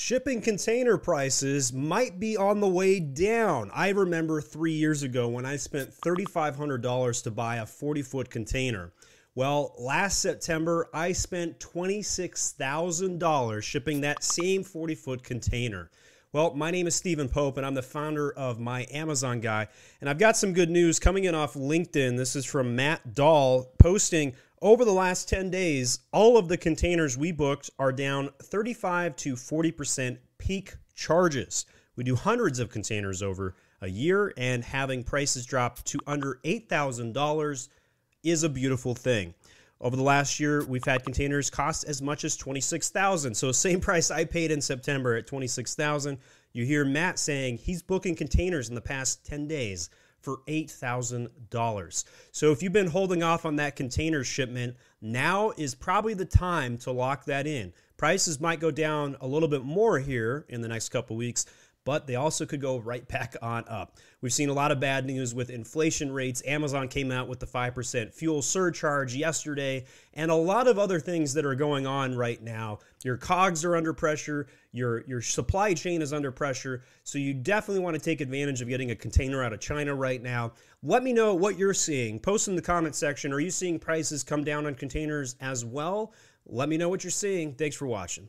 Shipping container prices might be on the way down. I remember three years ago when I spent $3,500 to buy a 40 foot container. Well, last September, I spent $26,000 shipping that same 40 foot container. Well, my name is Stephen Pope, and I'm the founder of My Amazon Guy. And I've got some good news coming in off LinkedIn. This is from Matt Dahl posting over the last 10 days, all of the containers we booked are down 35 to 40% peak charges. We do hundreds of containers over a year, and having prices drop to under $8,000 is a beautiful thing. Over the last year, we've had containers cost as much as $26,000. So same price I paid in September at $26,000. You hear Matt saying he's booking containers in the past 10 days for $8,000. So if you've been holding off on that container shipment, now is probably the time to lock that in. Prices might go down a little bit more here in the next couple weeks, but they also could go right back on up. We've seen a lot of bad news with inflation rates. Amazon came out with the 5% fuel surcharge yesterday, and a lot of other things that are going on right now. Your cogs are under pressure, your, your supply chain is under pressure, so you definitely want to take advantage of getting a container out of China right now. Let me know what you're seeing. Post in the comment section. Are you seeing prices come down on containers as well? Let me know what you're seeing. Thanks for watching.